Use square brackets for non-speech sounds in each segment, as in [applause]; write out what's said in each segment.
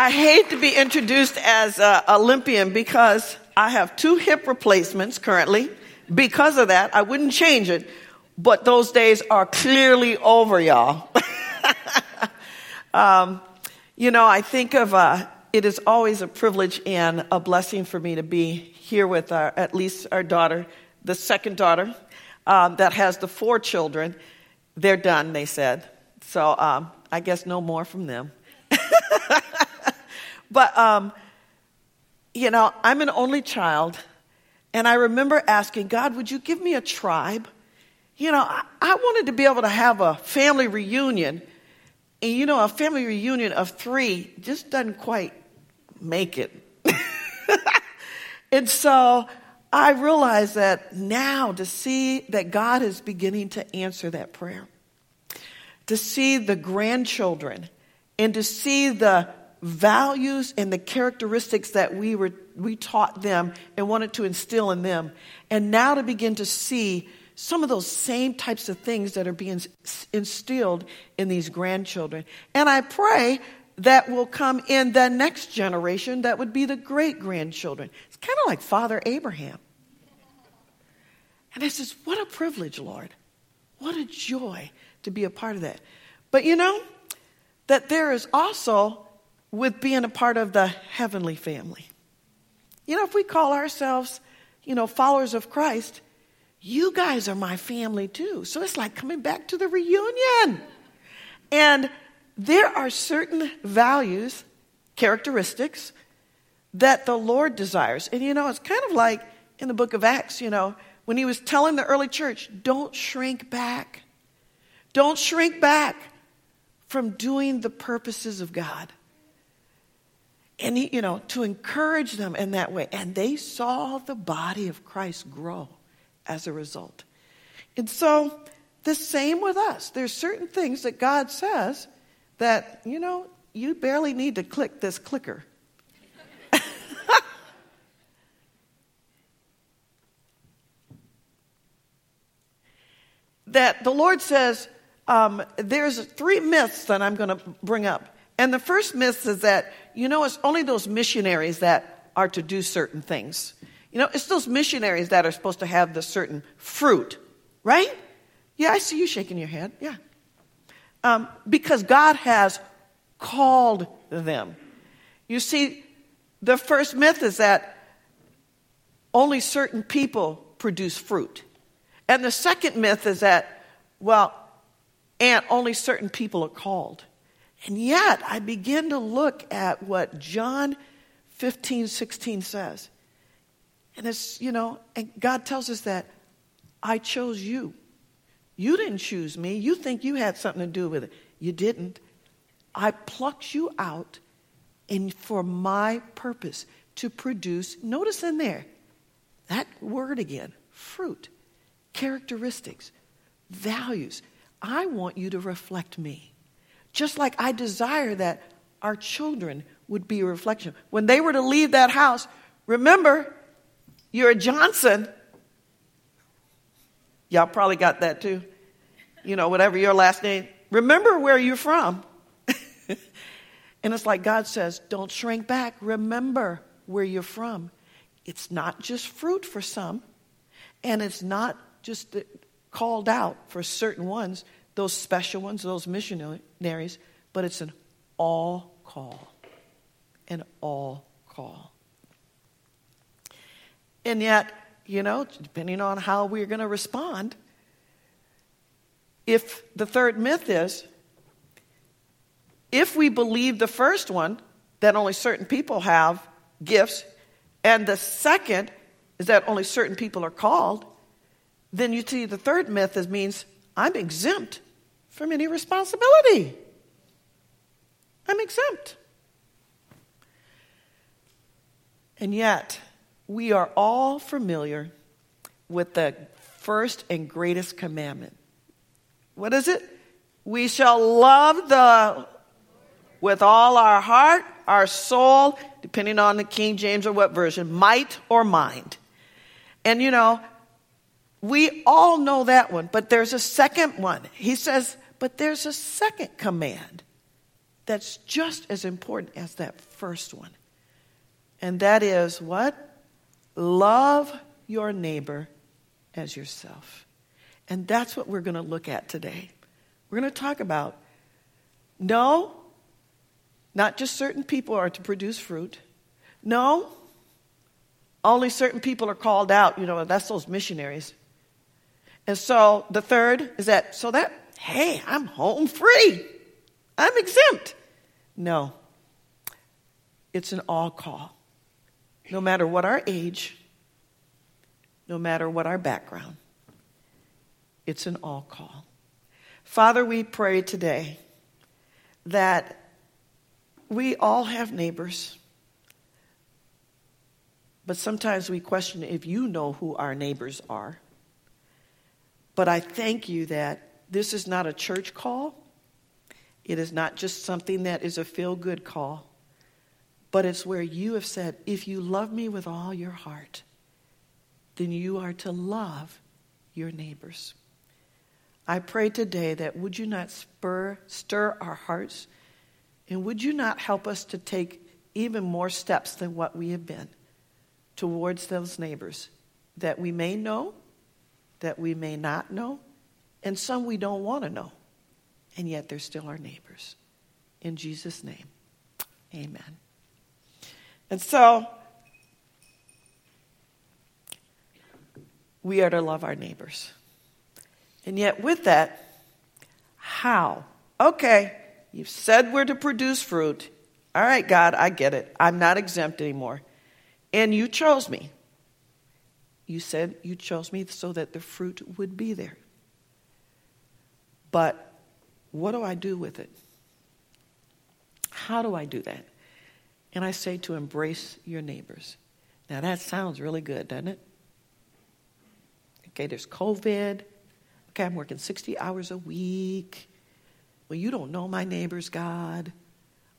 I hate to be introduced as an Olympian because I have two hip replacements currently. Because of that, I wouldn't change it, but those days are clearly over, y'all. [laughs] um, you know, I think of uh, it is always a privilege and a blessing for me to be here with our, at least our daughter, the second daughter, um, that has the four children. They're done, they said. So um, I guess no more from them. [laughs] but, um, you know, I'm an only child, and I remember asking, God, would you give me a tribe? You know, I, I wanted to be able to have a family reunion. And, you know, a family reunion of three just doesn't quite make it. [laughs] and so I realize that now to see that God is beginning to answer that prayer, to see the grandchildren, and to see the values and the characteristics that we were we taught them and wanted to instill in them and now to begin to see some of those same types of things that are being instilled in these grandchildren and i pray that will come in the next generation that would be the great grandchildren. It's kind of like Father Abraham. And I says, What a privilege, Lord. What a joy to be a part of that. But you know, that there is also with being a part of the heavenly family. You know, if we call ourselves, you know, followers of Christ, you guys are my family too. So it's like coming back to the reunion. And there are certain values, characteristics that the Lord desires. And you know, it's kind of like in the book of Acts, you know, when he was telling the early church, don't shrink back. Don't shrink back from doing the purposes of God. And, he, you know, to encourage them in that way. And they saw the body of Christ grow as a result. And so, the same with us. There's certain things that God says that, you know, you barely need to click this clicker. [laughs] that the Lord says, um, there's three myths that I'm going to bring up. And the first myth is that, you know, it's only those missionaries that are to do certain things. You know, it's those missionaries that are supposed to have the certain fruit, right? Yeah, I see you shaking your head. Yeah. Um, because God has called them. You see, the first myth is that only certain people produce fruit. And the second myth is that, well, and only certain people are called. And yet, I begin to look at what John 15, 16 says. And it's, you know, and God tells us that I chose you. You didn't choose me. You think you had something to do with it. You didn't. I plucked you out and for my purpose to produce, notice in there, that word again, fruit, characteristics, values. I want you to reflect me. Just like I desire that our children would be a reflection. When they were to leave that house, remember, you're a Johnson. Y'all probably got that too you know, whatever your last name, remember where you're from. [laughs] and it's like God says, don't shrink back. Remember where you're from. It's not just fruit for some, and it's not just called out for certain ones, those special ones, those but it's an all call. An all call. And yet, you know, depending on how we're going to respond, if the third myth is if we believe the first one, that only certain people have gifts, and the second is that only certain people are called, then you see the third myth is means I'm exempt from any responsibility. I'm exempt. And yet, we are all familiar with the first and greatest commandment what is it? We shall love the with all our heart, our soul, depending on the King James or what version, might or mind. And you know, we all know that one, but there's a second one. He says, but there's a second command. that's just as important as that first one. And that is what? Love your neighbor as yourself. And that's what we're going to look at today. We're going to talk about no, not just certain people are to produce fruit. No, only certain people are called out. You know, that's those missionaries. And so the third is that, so that, hey, I'm home free. I'm exempt. No, it's an all call. No matter what our age, no matter what our background, it's an all call. Father, we pray today that we all have neighbors, but sometimes we question if you know who our neighbors are. But I thank you that this is not a church call. It is not just something that is a feel good call, but it's where you have said, if you love me with all your heart, then you are to love your neighbors. I pray today that would you not spur, stir our hearts, and would you not help us to take even more steps than what we have been towards those neighbors that we may know, that we may not know, and some we don't want to know, and yet they're still our neighbors. In Jesus' name, amen. And so, we are to love our neighbors. And yet, with that, how? Okay, you've said we're to produce fruit. All right, God, I get it. I'm not exempt anymore. And you chose me. You said you chose me so that the fruit would be there. But what do I do with it? How do I do that? And I say to embrace your neighbors. Now that sounds really good, doesn't it? Okay, there's COVID. Okay, I'm working 60 hours a week. Well, you don't know my neighbors, God.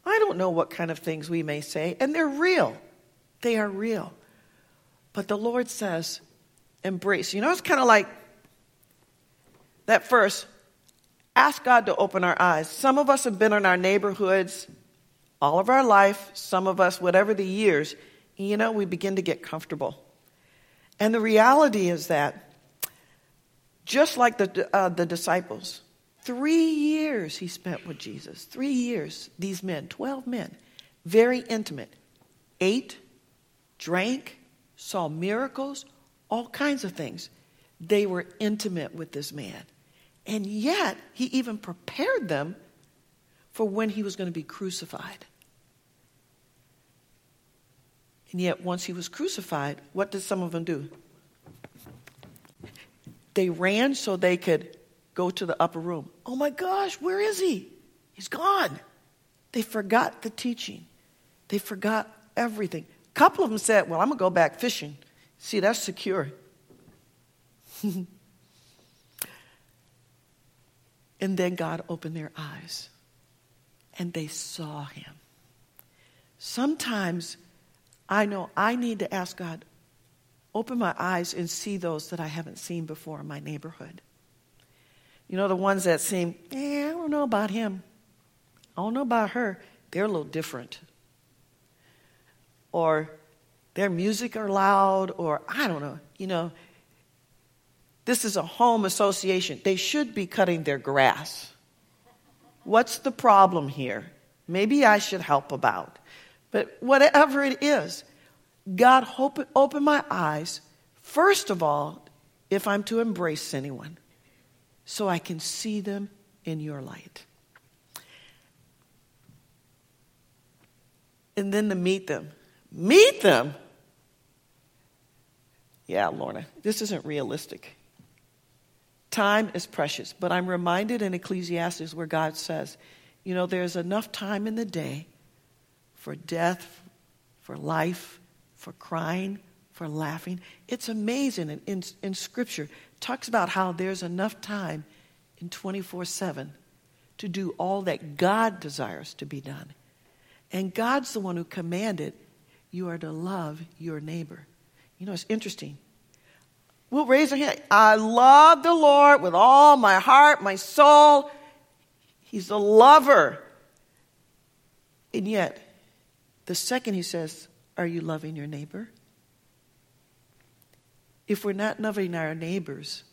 I don't know what kind of things we may say, and they're real. They are real. But the Lord says, embrace. You know, it's kind of like that first ask God to open our eyes. Some of us have been in our neighborhoods all of our life, some of us, whatever the years, you know, we begin to get comfortable. And the reality is that just like the, uh, the disciples. Three years he spent with Jesus. Three years, these men, 12 men, very intimate, ate, drank, saw miracles, all kinds of things. They were intimate with this man. And yet, he even prepared them for when he was going to be crucified. And yet, once he was crucified, what did some of them do? They ran so they could go to the upper room. Oh my gosh, where is he? He's gone. They forgot the teaching, they forgot everything. A couple of them said, Well, I'm going to go back fishing. See, that's secure. [laughs] and then God opened their eyes and they saw him. Sometimes I know I need to ask God, open my eyes and see those that I haven't seen before in my neighborhood. You know, the ones that seem, eh, I don't know about him. I don't know about her. They're a little different. Or their music are loud, or I don't know. You know, this is a home association. They should be cutting their grass. What's the problem here? Maybe I should help about. But whatever it is, God, open, open my eyes, first of all, if I'm to embrace anyone, so I can see them in your light. And then to meet them. Meet them? Yeah, Lorna, this isn't realistic. Time is precious, but I'm reminded in Ecclesiastes where God says, you know, there's enough time in the day for death, for life, for crying, for laughing. It's amazing in, in, in Scripture. talks about how there's enough time in 24 7 to do all that God desires to be done. And God's the one who commanded you are to love your neighbor. You know, it's interesting. We'll raise our hand. I love the Lord with all my heart, my soul. He's a lover. And yet, the second he says, Are you loving your neighbor? If we're not loving our neighbors,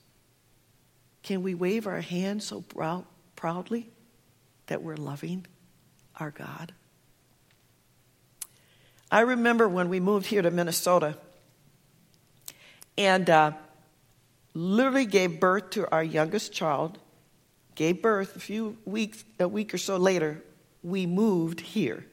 can we wave our hand so proud, proudly that we're loving our God? I remember when we moved here to Minnesota and uh, literally gave birth to our youngest child, gave birth a few weeks, a week or so later, we moved here.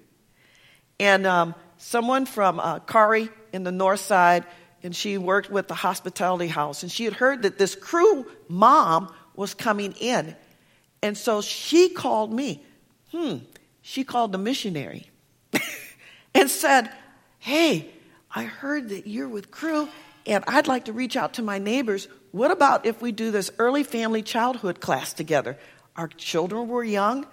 And um, someone from uh, Kari in the north side, and she worked with the hospitality house, and she had heard that this Cru mom was coming in. And so she called me. Hmm. She called the missionary and said, Hey, I heard that you're with Cru and I'd like to reach out to my neighbors. What about if we do this early family childhood class together? Our children were young.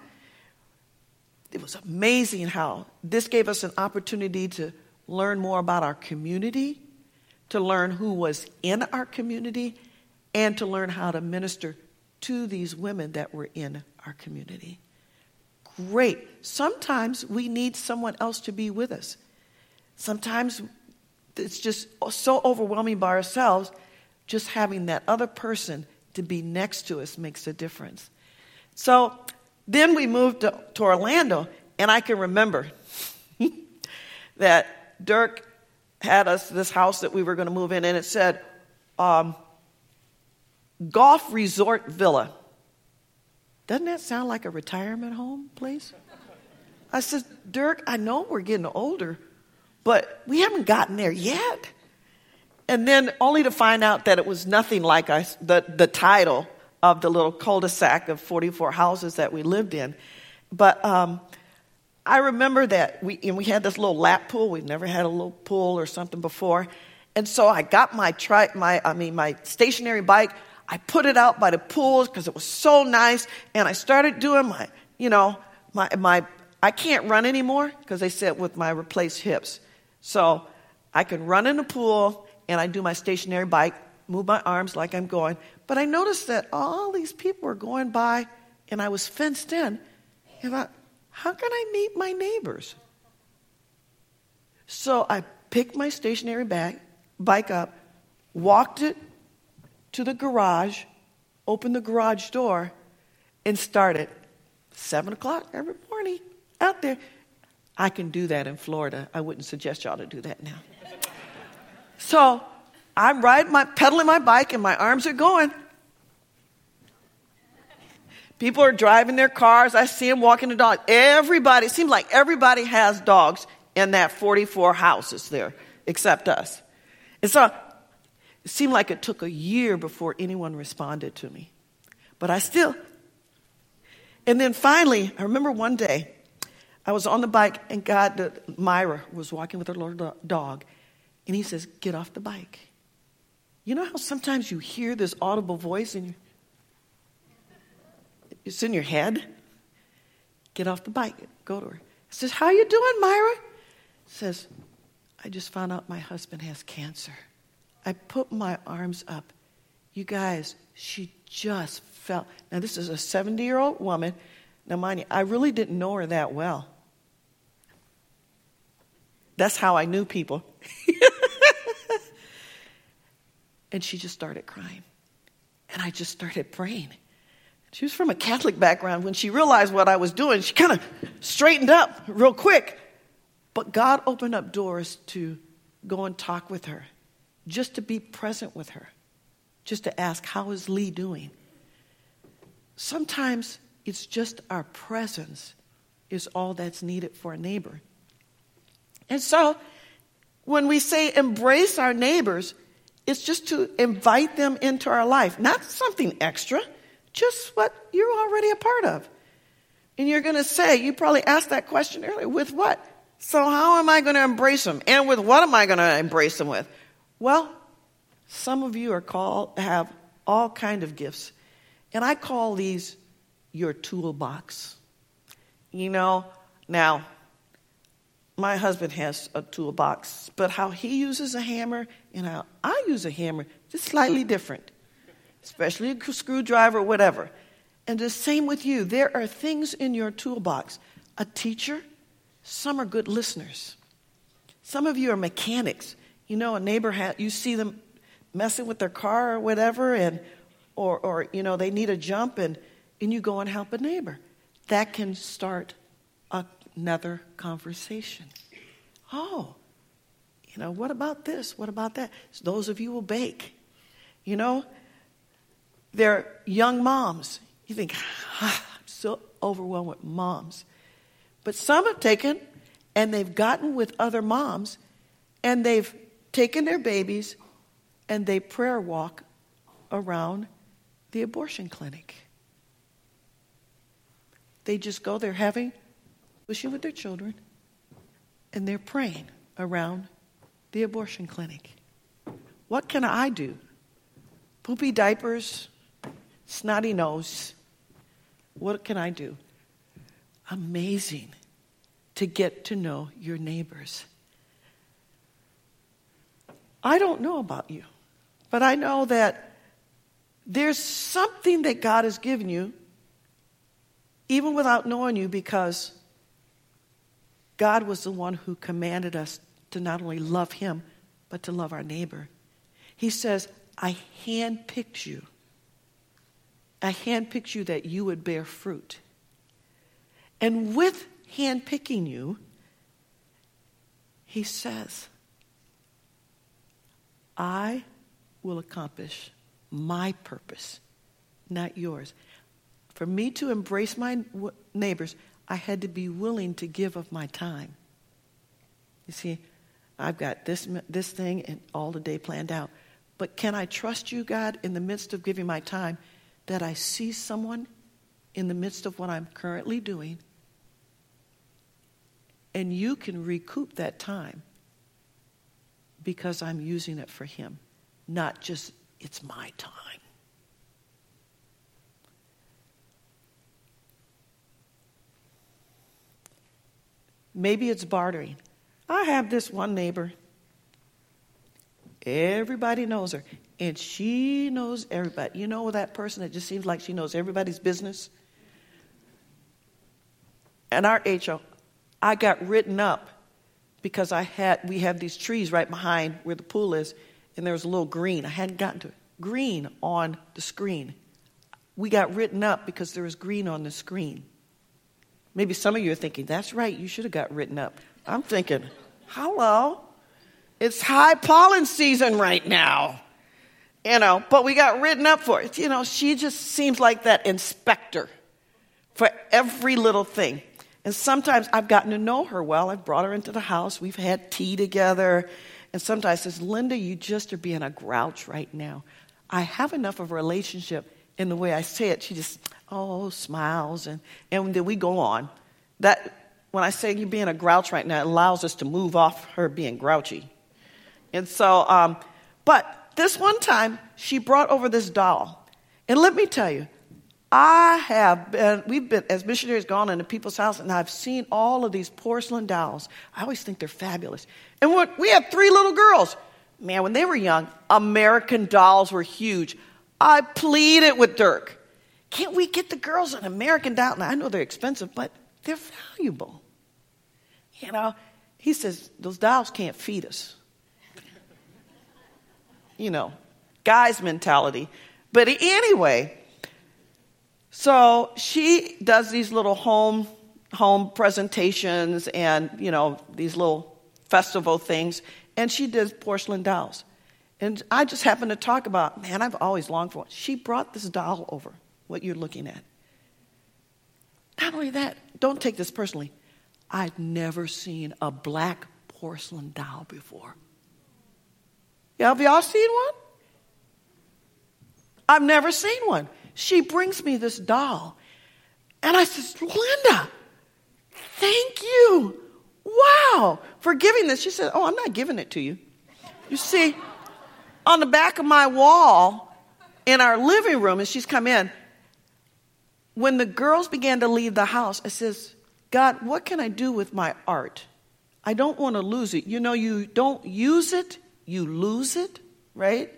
It was amazing how this gave us an opportunity to learn more about our community, to learn who was in our community, and to learn how to minister to these women that were in our community great. Sometimes we need someone else to be with us. Sometimes it's just so overwhelming by ourselves. Just having that other person to be next to us makes a difference. So then we moved to, to Orlando, and I can remember [laughs] that Dirk had us this house that we were going to move in, and it said um, Golf Resort Villa. Doesn't that sound like a retirement home place? I said, Dirk, I know we're getting older, but we haven't gotten there yet. And then only to find out that it was nothing like I, the, the title of the little cul de sac of 44 houses that we lived in. But um, I remember that we, and we had this little lap pool. We've never had a little pool or something before. And so I got my, tri- my, I mean, my stationary bike. I put it out by the pools because it was so nice. And I started doing my, you know, my, my I can't run anymore because they said with my replaced hips. So I can run in the pool and I do my stationary bike, move my arms like I'm going. But I noticed that all these people were going by and I was fenced in. And I, how can I meet my neighbors? So I picked my stationary bag, bike up, walked it to the garage, open the garage door, and started. Seven o'clock every morning out there. I can do that in Florida. I wouldn't suggest y'all to do that now. so I'm riding my pedaling my bike and my arms are going. People are driving their cars. I see them walking the dog. Everybody, it seems like everybody has dogs in that 44 houses there, except us. And so it seemed like it took a year before anyone responded to me. But I still. And then finally, I remember one day, I was on the bike and God, Myra was walking with her little dog, and he says, Get off the bike. You know how sometimes you hear this audible voice and it's in your head? Get off the bike. Go to her. He says, How you doing, Myra? Says, I just found out my husband has cancer. I put my arms up. You guys, she just felt. Now, this is a 70 year old woman. Now, mind you, I really didn't know her that well. That's how I knew people. [laughs] and she just started crying. And I just started praying. She was from a Catholic background. When she realized what I was doing, she kind of straightened up real quick. But God opened up doors to go and talk with her just to be present with her, just to ask, How is Lee doing? Sometimes it's just our presence is all that's needed for a neighbor. And so when we say embrace our neighbors, it's just to invite them into our life, not something extra, just what you're already a part of. And you're going to say, you probably asked that question earlier, with what? So how am I going to embrace them? And with what am I going to embrace them with? Well, some of you are called have all kind of gifts, and I call these your toolbox. You know, now my husband has a toolbox, but how he uses a hammer and how I use a hammer is slightly different, especially a screwdriver, or whatever. And the same with you. There are things in your toolbox. A teacher, Some are good listeners. Some of you are mechanics. You know, a neighbor, ha- you see them messing with their car or whatever, and, or, or, you know, they need a jump, and, and you go and help a neighbor. That can start another conversation. Oh, you know, what about this? What about that? So those of you who bake, you know, they're young moms. You think, ah, I'm so overwhelmed with moms. But some have taken and they've gotten with other moms and they've taken their babies and they prayer walk around the abortion clinic. They just go there having, wishing with their children, and they're praying around the abortion clinic. What can I do? Poopy diapers, snotty nose. What can I do? Amazing to get to know your neighbors. I don't know about you, but I know that there's something that God has given you, even without knowing you, because God was the one who commanded us to not only love Him, but to love our neighbor. He says, I handpicked you. I handpicked you that you would bear fruit. And with handpicking you, He says, I will accomplish my purpose, not yours. For me to embrace my neighbors, I had to be willing to give of my time. You see, I've got this, this thing and all the day planned out. But can I trust you, God, in the midst of giving my time, that I see someone in the midst of what I'm currently doing, and you can recoup that time because I'm using it for Him, not just it's my time. Maybe it's bartering. I have this one neighbor. Everybody knows her, and she knows everybody. You know that person that just seems like she knows everybody's business? And our HO, I got written up because I had we have these trees right behind where the pool is, and there was a little green. I hadn't gotten to it. Green on the screen. We got written up because there was green on the screen. Maybe some of you are thinking, that's right, you should have got written up. I'm thinking, hello, it's high pollen season right now. You know, but we got written up for it. You know, she just seems like that inspector for every little thing. And sometimes I've gotten to know her well. I've brought her into the house. We've had tea together. And sometimes says, Linda, you just are being a grouch right now. I have enough of a relationship in the way I say it. She just, oh, smiles. And, and then we go on. That, when I say you're being a grouch right now, it allows us to move off her being grouchy. And so, um, but this one time, she brought over this doll. And let me tell you, I have been, we've been, as missionaries, gone into people's house, and I've seen all of these porcelain dolls. I always think they're fabulous. And we have three little girls. Man, when they were young, American dolls were huge. I pleaded with Dirk, can't we get the girls an American doll? Now, I know they're expensive, but they're valuable. You know, he says, those dolls can't feed us. you know, guy's mentality. But anyway, so she does these little home home presentations and you know these little festival things, and she does porcelain dolls. And I just happened to talk about, man, I've always longed for one. She brought this doll over, what you're looking at. Not only that, don't take this personally. I've never seen a black porcelain doll before. Yeah, have y'all seen one? I've never seen one. She brings me this doll. And I says, Linda, thank you. Wow, for giving this. She said, Oh, I'm not giving it to you. You see, on the back of my wall in our living room, and she's come in, when the girls began to leave the house, I says, God, what can I do with my art? I don't want to lose it. You know, you don't use it, you lose it, right?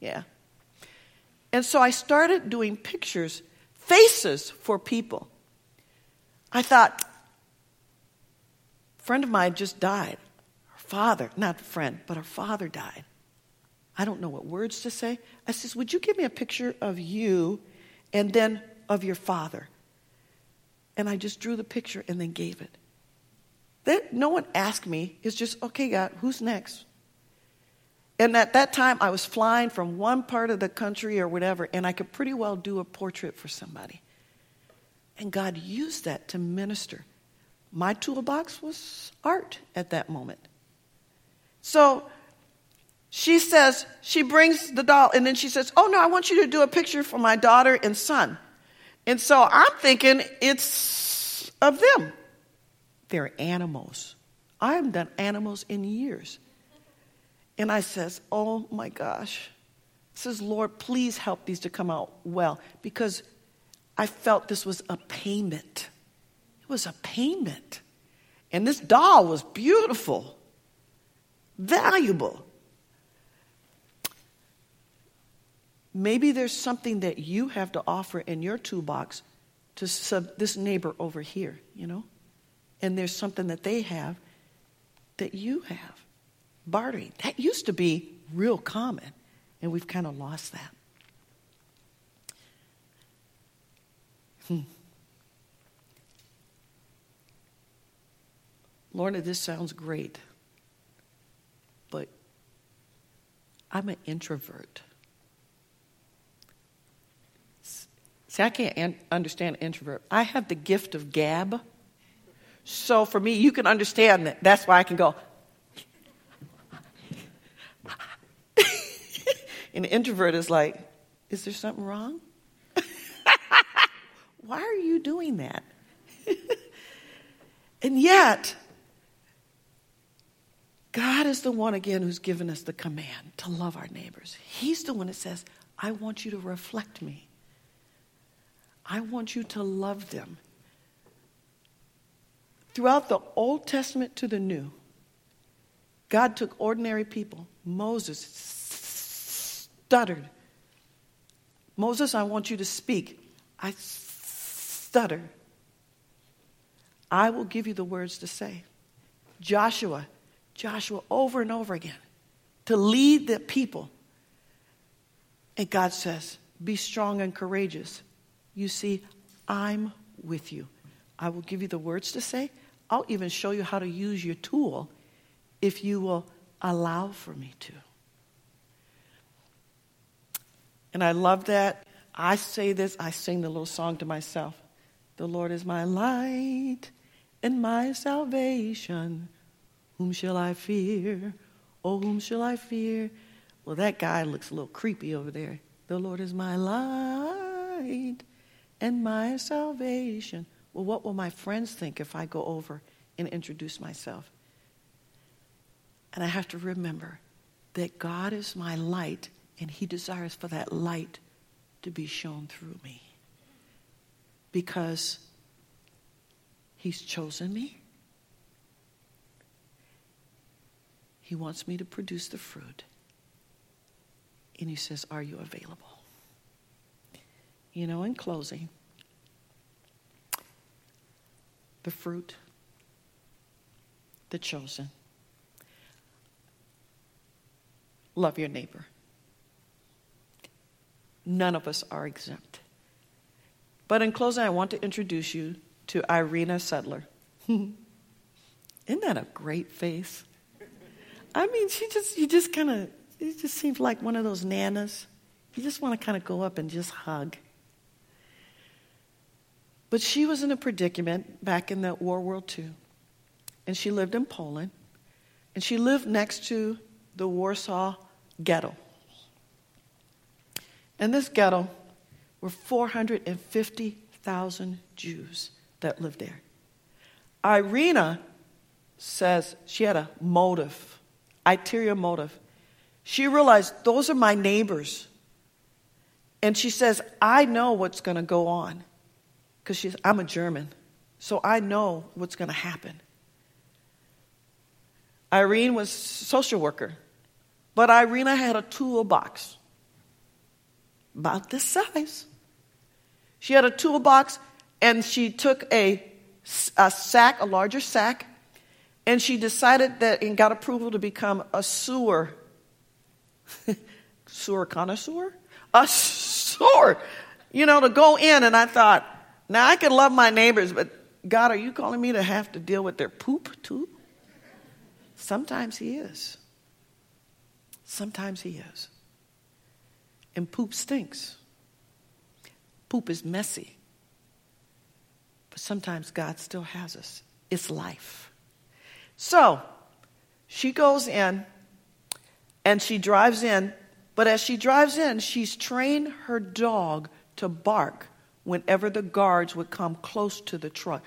Yeah. And so I started doing pictures, faces for people. I thought, a friend of mine just died. Her father, not friend, but her father died. I don't know what words to say. I says, Would you give me a picture of you and then of your father? And I just drew the picture and then gave it. Then no one asked me. It's just, okay, God, who's next? And at that time, I was flying from one part of the country or whatever, and I could pretty well do a portrait for somebody. And God used that to minister. My toolbox was art at that moment. So she says, she brings the doll, and then she says, Oh, no, I want you to do a picture for my daughter and son. And so I'm thinking it's of them. They're animals. I haven't done animals in years. And I says, Oh my gosh. I says, Lord, please help these to come out well. Because I felt this was a payment. It was a payment. And this doll was beautiful, valuable. Maybe there's something that you have to offer in your toolbox to sub- this neighbor over here, you know? And there's something that they have that you have bartering. That used to be real common, and we've kind of lost that. Hmm. Lorna, this sounds great, but I'm an introvert. See, I can't an- understand introvert. I have the gift of gab. So for me, you can understand that. That's why I can go, An introvert is like, is there something wrong? [laughs] Why are you doing that? [laughs] and yet, God is the one again who's given us the command to love our neighbors. He's the one that says, I want you to reflect me. I want you to love them. Throughout the Old Testament to the New, God took ordinary people. Moses stuttered. Moses, I want you to speak. I stutter. I will give you the words to say. Joshua, Joshua, over and over again, to lead the people. And God says, Be strong and courageous. You see, I'm with you. I will give you the words to say. I'll even show you how to use your tool if you will allow for me to. And I love that. I say this, I sing the little song to myself. The Lord is my light and my salvation. Whom shall I fear? Oh, whom shall I fear? Well, that guy looks a little creepy over there. The Lord is my light and my salvation. Well, what will my friends think if I go over and introduce myself? And I have to remember that God is my light and He desires for that light to be shown through me. Because He's chosen me. He wants me to produce the fruit. And He says, Are you available? You know, in closing, the fruit, the chosen. Love your neighbor. None of us are exempt. But in closing, I want to introduce you to Irina Sendler. [laughs] Isn't that a great face? I mean, she just, you just kind of, it just seems like one of those nanas. You just want to kind of go up and just hug. But she was in a predicament back in the War World II. And she lived in Poland. And she lived next to the Warsaw Ghetto. In this ghetto were 450,000 Jews that lived there. Irina says she had a motive, ulterior motive. She realized those are my neighbors. And she says, I know what's going to go on. Because she's I'm a German. So I know what's going to happen. Irene was social worker. But Irina had a toolbox about this size. She had a toolbox and she took a, a sack, a larger sack, And she decided that and got approval to become a sewer. [laughs] sewer connoisseur? A sewer. You know, to go in. And I thought, now I can love my neighbors, but God, are you calling me to have to deal with their poop too? Sometimes He is. Sometimes He is. And poop stinks. Poop is messy. But sometimes God still has us. It's life. So she goes in and she drives in, but as she drives in, she's trained her dog to bark whenever the guards would come close to the truck.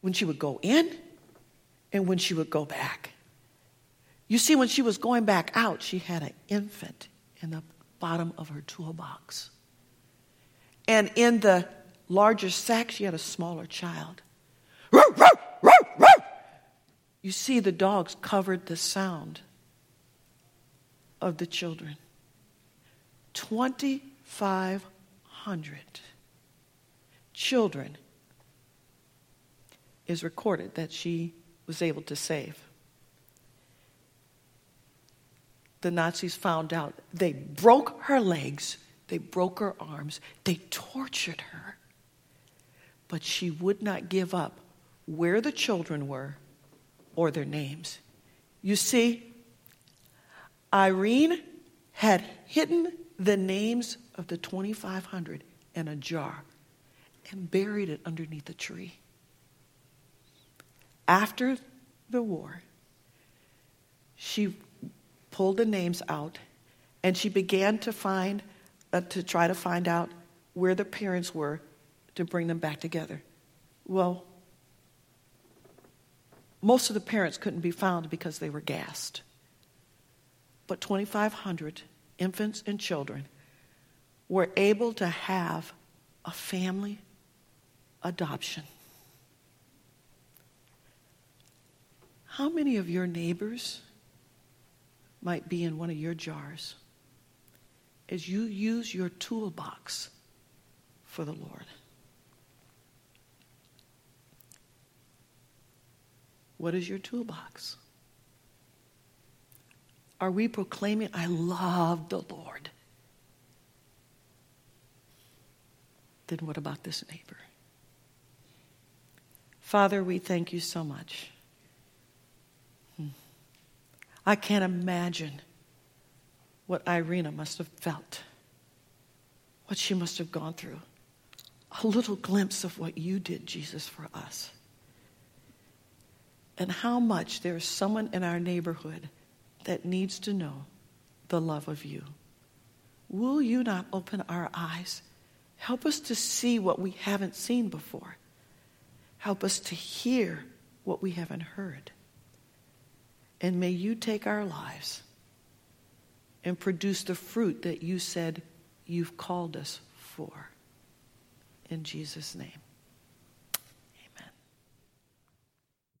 When she would go in and when she would go back. You see, when she was going back out, she had an infant in the bottom of her toolbox. And in the larger sack, she had a smaller child. You see, the dogs covered the sound of the children. 2,500 children is recorded that she was able to save. The Nazis found out. They broke her legs, they broke her arms, they tortured her. But she would not give up where the children were or their names. You see, Irene had hidden the names of the 2,500 in a jar and buried it underneath a tree. After the war, she pulled the names out and she began to find, uh, to try to find out where the parents were to bring them back together. Well, most of the parents couldn't be found because they were gassed. But 2,500 infants and children were able to have a family adoption. How many of your neighbors might be in one of your jars as you use your toolbox for the Lord? What is your toolbox? Are we proclaiming, I love the Lord? Then what about this neighbor? Father, we thank you so much I can't imagine what Irina must have felt, what she must have gone through. A little glimpse of what you did, Jesus, for us. And how much there is someone in our neighborhood that needs to know the love of you. Will you not open our eyes? Help us to see what we haven't seen before. Help us to hear what we haven't heard. And may you take our lives and produce the fruit that you said you've called us for. In Jesus' name.